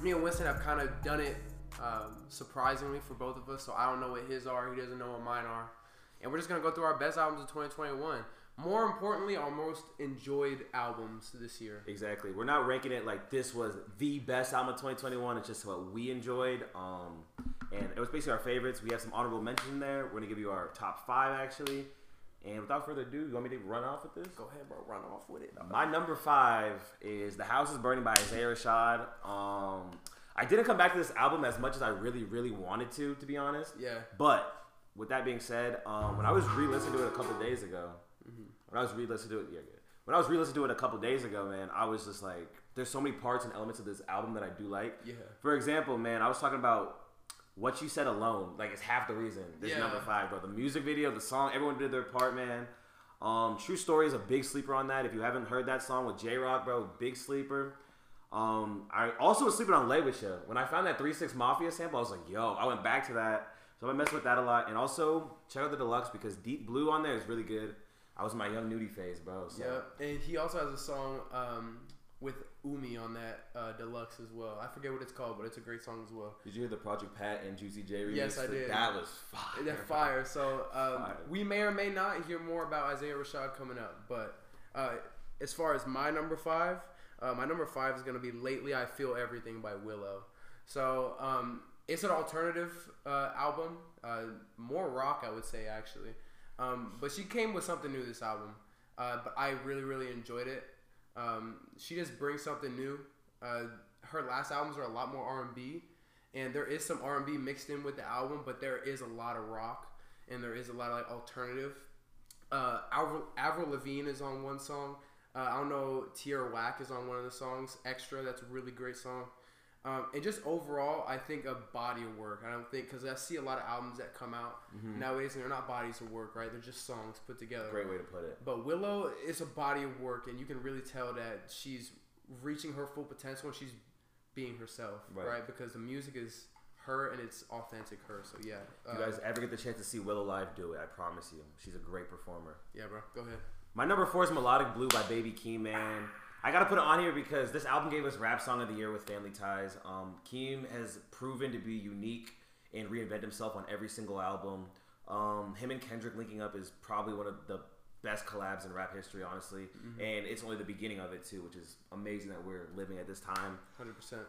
me and Winston have kind of done it um, surprisingly for both of us. So I don't know what his are. He doesn't know what mine are. And we're just gonna go through our best albums of 2021. More importantly, our most enjoyed albums this year. Exactly. We're not ranking it like this was the best album of 2021. It's just what we enjoyed. Um, and it was basically our favorites. We have some honorable mentions there. We're gonna give you our top five actually. And without further ado, you want me to run off with this? Go ahead, bro. Run off with it. My number five is "The House Is Burning" by Isaiah Rashad. Um, I didn't come back to this album as much as I really, really wanted to, to be honest. Yeah. But with that being said, um, when I was re-listening to it a couple days ago, when I was re-listening to it, yeah, good. When I was re-listening to it a couple days ago, man, I was just like, there's so many parts and elements of this album that I do like. Yeah. For example, man, I was talking about what you said alone. Like, it's half the reason. This Yeah. number five, bro. The music video, the song, everyone did their part, man. Um, True Story is a big sleeper on that. If you haven't heard that song with J Rock, bro, big sleeper. Um, I also was sleeping on Lay With Ya. When I found that 3 6 Mafia sample, I was like, yo, I went back to that. So I've been messing with that a lot. And also, check out the deluxe because Deep Blue on there is really good. I was in my Young Nudy phase, bro. So. Yeah, and he also has a song um, with Umi on that uh, deluxe as well. I forget what it's called, but it's a great song as well. Did you hear the Project Pat and Juicy J remix? Yes, I did. That was fire. That fire. So um, Fire. we may or may not hear more about Isaiah Rashad coming up. But uh, as far as my number five, uh, my number five is going to be "Lately I Feel Everything" by Willow. So um, it's an alternative uh, album, uh, more rock, I would say actually. Um, but she came with something new this album. Uh, but I really, really enjoyed it. Um, she just brings something new. Uh, her last albums are a lot more R and there is some R and B mixed in with the album, but there is a lot of rock and there is a lot of like alternative. Uh, Avril, Avril Lavigne is on one song. Uh, I don't know. Tierra Whack is on one of the songs. Extra, that's a really great song. Um, and just overall, I think a body of work. I don't think because I see a lot of albums that come out nowadays, and they're not bodies of work, right? They're just songs put together. Great way to put it. But Willow is a body of work, and you can really tell that she's reaching her full potential and she's being herself, Right. right? Because the music is her and it's authentic her. So yeah, If uh, you guys ever get the chance to see Willow live, do it. I promise you. She's a great performer. yeah, bro, go ahead. My number four is Melodic Blue by Baby Keem, man. I gotta put it on here because this album gave us Rap Song of the Year with Family Ties. Um, Keem has proven to be unique and reinvent himself on every single album. Um, him and Kendrick linking up is probably one of the best collabs in rap history, honestly. And it's only the beginning of it too, which is amazing that we're living at this time. Hundred percent.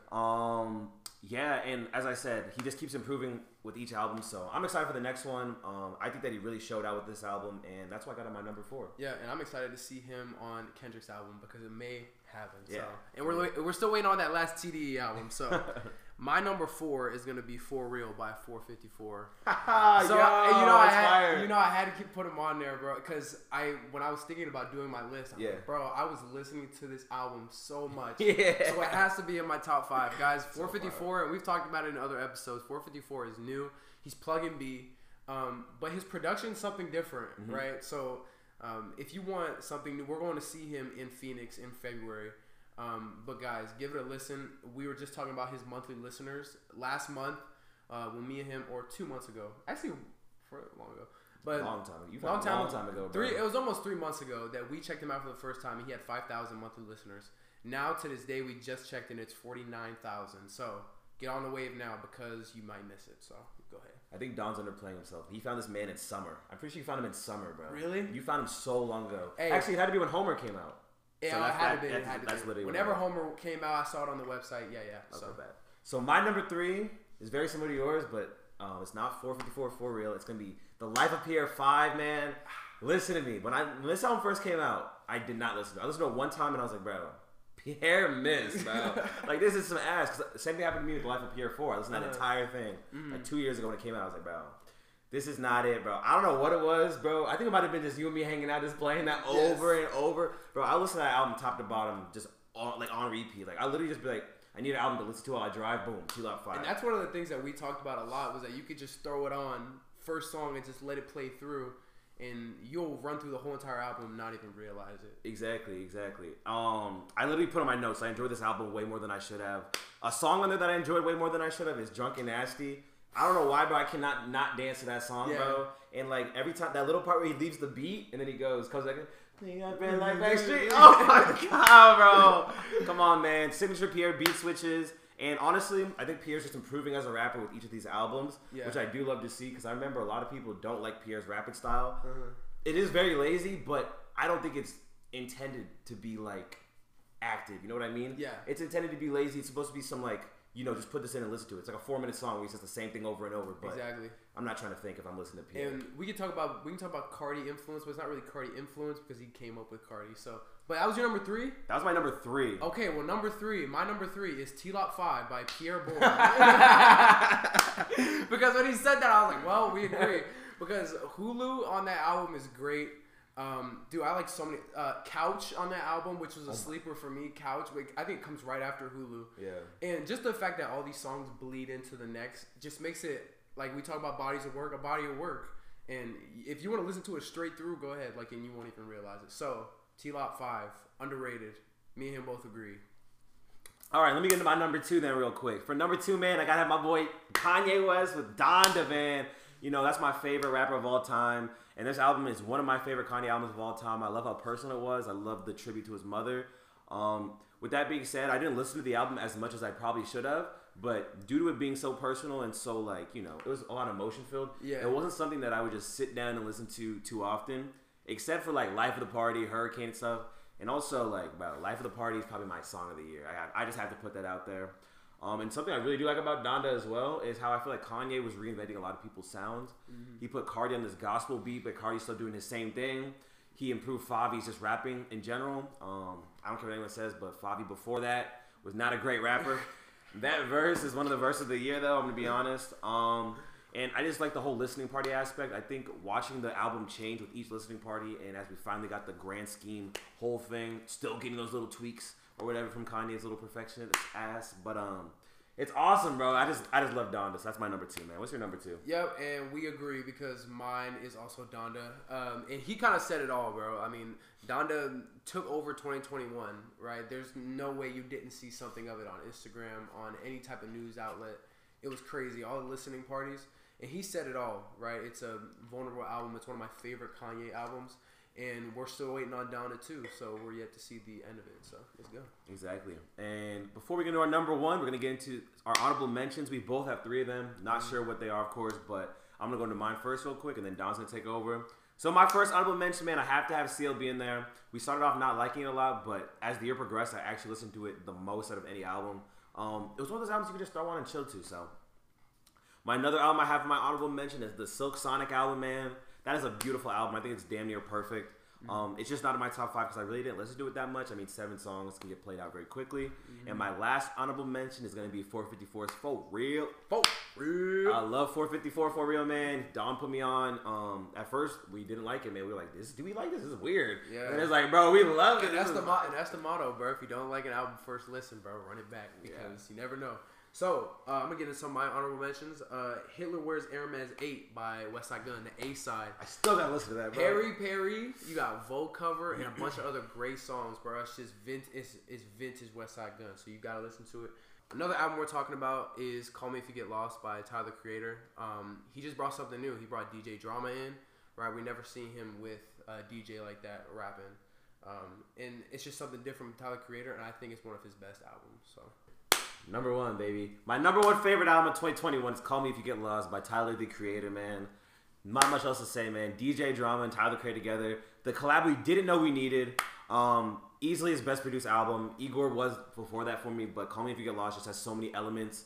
Yeah, and as I said, he just keeps improving with each album. So I'm excited for the next one. Um, I think that he really showed out with this album, and that's why I got him my number four. Yeah, and I'm excited to see him on Kendrick's album because it may happen. So. Yeah. and we're we're still waiting on that last TDE album. So my number four is gonna be For Real by 454. So so you know I had, you know I had to keep put him on there, bro, because I when I was thinking about doing my list, I'm Yeah. like, bro, I was listening to this album so much, Yeah. so it has to be in my top five, guys. 454, and we've talked about it in other episodes. 454 is new. He's plug and B, um, but his production's something different, Mm-hmm. right? So um, if you want something new, we're going to see him in Phoenix in February. Um, but guys, give it a listen. We were just talking about his monthly listeners last month uh, when me and him, or two months ago, actually, for long ago, but long time. You long time, long time ago, bro. Three. It was almost three months ago that we checked him out for the first time. and He had five thousand monthly listeners. Now to this day, we just checked and it's forty nine thousand. So get on the wave now because you might miss it. So go ahead. I think Don's underplaying himself. He found this man in summer. I'm pretty sure you found him in summer, bro. Really? You found him so long ago. Hey. Actually, it had to be when Homer came out. Yeah, So it that's- had that- to be. That's- had to that's be. literally Whenever. Homer came out, I saw it on the website. Yeah, yeah. So bad. So my number three is very similar to yours, but uh, it's not 454 for real. It's gonna be The Life of Pierre Five, man. Listen to me. When I when this album first came out, I did not listen. to it. I listened to it one time and I was like, bro, Pierre missed, bro. like this is some ass. 'Cause same thing happened to me with The Life of Pierre Four. I listened to that entire thing Mm-hmm. like two years ago when it came out. I was like, bro. This is not it, bro. I don't know what it was, bro. I think it might have been just you and me hanging out, just playing that Yes. over and over, bro. I listened to that album top to bottom, just on, like on repeat. Like I literally just be like, I need an album to listen to while I drive. Boom, two out five. And that's one of the things that we talked about a lot was that you could just throw it on first song and just let it play through, and you'll run through the whole entire album and not even realize it. Exactly, exactly. Um, I literally put on my notes. I enjoyed this album way more than I should have. A song on there that I enjoyed way more than I should have is "Drunk and Nasty." I don't know why, but I cannot not dance to that song, Yeah. bro. And like every time that little part where he leaves the beat and then he goes, comes like, "Think I've been like Backstreet." Oh my god, bro! Come on, man. Signature Pierre beat switches. And honestly, I think Pierre's just improving as a rapper with each of these albums, Yeah. which I do love to see because I remember a lot of people don't like Pierre's rapping style. Uh-huh. It is very lazy, but I don't think it's intended to be like active. You know what I mean? Yeah. It's intended to be lazy. It's supposed to be some like you know just put this in and listen to it. It's like a four minute song where he says the same thing over and over. But Exactly. I'm not trying to think if I'm listening to Pierre. And we can talk about we can talk about Carti influence, but it's not really Carti influence because he came up with Carti. So, but that was your number three. that was my number three. Okay, well number three, my number three is T Lot Five by Pierre Bourne. because when he said that, I was like, well, we agree. Because Hulu on that album is great. Um, dude, I like so many. Uh, Couch on that album, which was a sleeper for me. Couch, like, I think it comes right after Hulu. Yeah. And just the fact that all these songs bleed into the next just makes it like we talk about bodies of work, a body of work. And if you want to listen to it straight through, go ahead. Like, and you won't even realize it. So, T Lot Five, underrated. Me and him both agree. All right, let me get into my number two then, real quick. For number two, man, I gotta have my boy Kanye West with Donda man. You know, that's my favorite rapper of all time. And this album is one of my favorite Kanye albums of all time. I love how personal it was. I love the tribute to his mother. Um, with that being said, I didn't listen to the album as much as I probably should have. But due to it being so personal and so like, you know, it was a lot of emotion filled. Yeah. It wasn't something that I would just sit down and listen to too often. Except for like Life of the Party, Hurricane and stuff. And also like bro, Life of the Party is probably my song of the year. I I just have to put that out there. Um, and something I really do like about Donda as well is how I feel like Kanye was reinventing a lot of people's sounds. He put Carti on this gospel beat, but Carti's still doing his same thing. He improved Fivio's just rapping in general. Um, I don't care what anyone says, but Favi before that was not a great rapper. that verse is one of the verses of the year, though. I'm gonna be honest. Um, and I just like the whole listening party aspect. I think watching the album change with each listening party, and as we finally got the grand scheme whole thing, still getting those little tweaks or whatever from Kanye's little perfectionist ass. But um, it's awesome, bro. I just I just love Donda. So that's my number two, man. What's your number two? Yep, and we agree because mine is also Donda. Um, and he kind of said it all, bro. I mean, Donda took over 2021, right? There's no way you didn't see something of it on Instagram, on any type of news outlet. It was crazy. All the listening parties. And he said it all, right? It's a vulnerable album. It's one of my favorite Kanye albums. And we're still waiting on Donda too, so we're yet to see the end of it. So let's go. Exactly. And before we get into our number one, we're gonna get into our honorable mentions. We both have three of them. Not sure what they are, of course, but I'm gonna go into mine first, real quick, and then Don's gonna take over. So my first honorable mention, man, I have to have CLB in there. We started off not liking it a lot, but as the year progressed, I actually listened to it the most out of any album. Um, it was one of those albums you could just throw on and chill to. So my another album I have my honorable mention is the Silk Sonic album, man. That is a beautiful album. I think it's damn near perfect. Um, it's just not in my top five because I really didn't listen to it that much. I mean, seven songs can get played out very quickly. And my last honorable mention is going to be 454's For Real. For real. I love 454 For Real, man. Don put me on. Um, at first, we didn't like it, man. We were like, "This, do we like this? This is weird." Yeah. And it's like, bro, we love it. And that's the mo- and that's the motto, bro. If you don't like an album first listen, bro, run it back because you never know. So uh, I'm gonna get into some of my honorable mentions. Uh, Hitler wears Hermes Eight by Westside Gunn, the A side. I still gotta listen to that, bro. Perry Perry, you got Vogue cover and a bunch of other great songs, bro. It's just vint- it's, it's vintage Westside Gunn, so you gotta listen to it. Another album we're talking about is "Call Me If You Get Lost" by Tyler the Creator. Um, he just brought something new. He brought DJ Drama in, right? We never seen him with a DJ like that rapping, um, and it's just something different from Tyler the Creator, and I think it's one of his best albums. So Number one, baby. My number one favorite album of 2021 is Call Me If You Get Lost by Tyler the Creator, man. Not much else to say, man. DJ Drama and Tyler the Creator together. The collab we didn't know we needed. Um, easily his best produced album. Igor was before that for me, but Call Me If You Get Lost just has so many elements.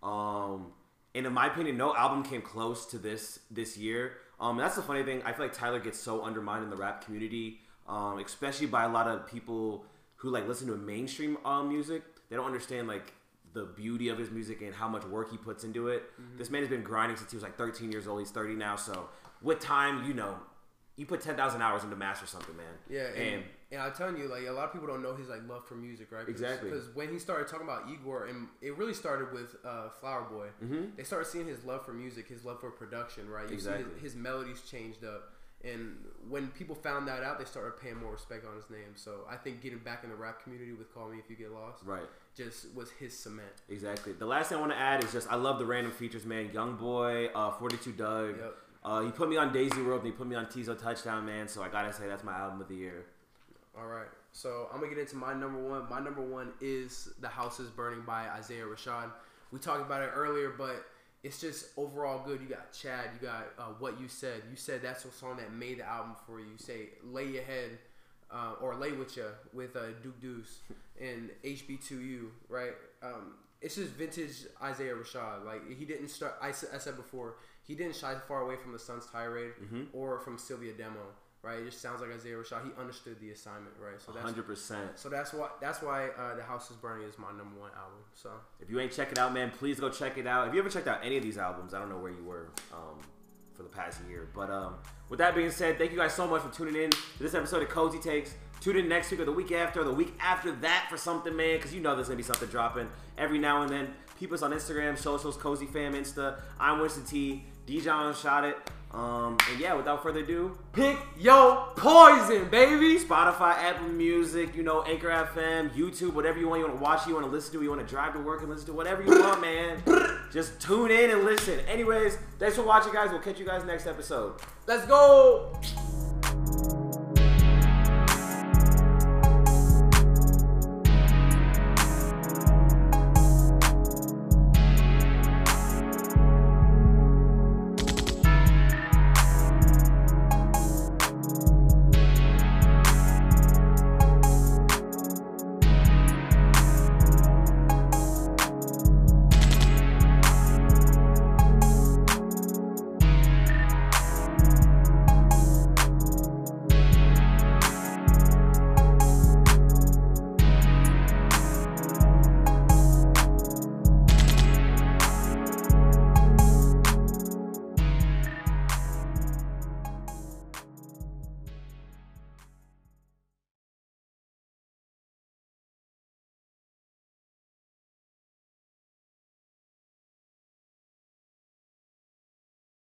Um, and in my opinion, no album came close to this this year. Um, that's the funny thing. I feel like Tyler gets so undermined in the rap community, um, especially by a lot of people who like listen to mainstream um, music. They don't understand like the beauty of his music and how much work he puts into it. This man has been grinding since he was like 13 years old. He's 30 now, so with time, you know, you put 10,000 hours into master something, man. Yeah, and, and and I'm telling you, like a lot of people don't know his like love for music, right? Exactly. Because when he started talking about Igor, and it really started with uh, Flower Boy. Mhm. They started seeing his love for music, his love for production, right? You see Exactly. his, his melodies changed up, And when people found that out, they started paying more respect on his name. So I think getting back in the rap community with "Call Me If You Get Lost" Right. just was his cement. Exactly. The last thing I want to add is just I love the random features, man. Young boy, uh, 42 Dugg. Yep. Uh, he put me on Daisy World and he put me on Teezo Touchdown, man. So I gotta say that's my album of the year. All right. So I'm gonna get into my number one. My number one is "The House Is Burning" by Isaiah Rashad. We talked about it earlier, but it's just overall good. You got Chad. You got uh, what you said. You said that's the song that made the album for you. You say "Lay Your Head" uh, or "Lay with Ya" with uh, Duke Deuce and HB2U. Right. Um, it's just vintage Isaiah Rashad. Like he didn't start. I said before, he didn't shy far away from the Sun's Tirade or from Cilvia Demo. Right. It just sounds like Isaiah Rashad. He understood the assignment. Right. So that's 100%. so that's why that's why uh, the House is Burning is my number one album. So If you ain't check it out, man, please go check it out. If you ever checked out any of these albums, I don't know where you were um, for the past year. But um, with that being said, thank you guys so much for tuning in to this episode of Cozy Takes. Tune in next week or the week after, or the week after that for something, man, because you know there's gonna be something dropping every now and then. Keep us on Instagram, socials, Cozy Fam, Insta. I'm Winston T. Dijon shot it. Um, and yeah, without further ado, pick yo poison, baby. Spotify, Apple Music, you know, Anchor FM, YouTube, whatever you want. You want to watch, you want to listen to, you want to drive to work and listen to whatever you want, man. Just tune in and listen. Anyways, thanks for watching, guys. We'll catch you guys next episode. Let's go.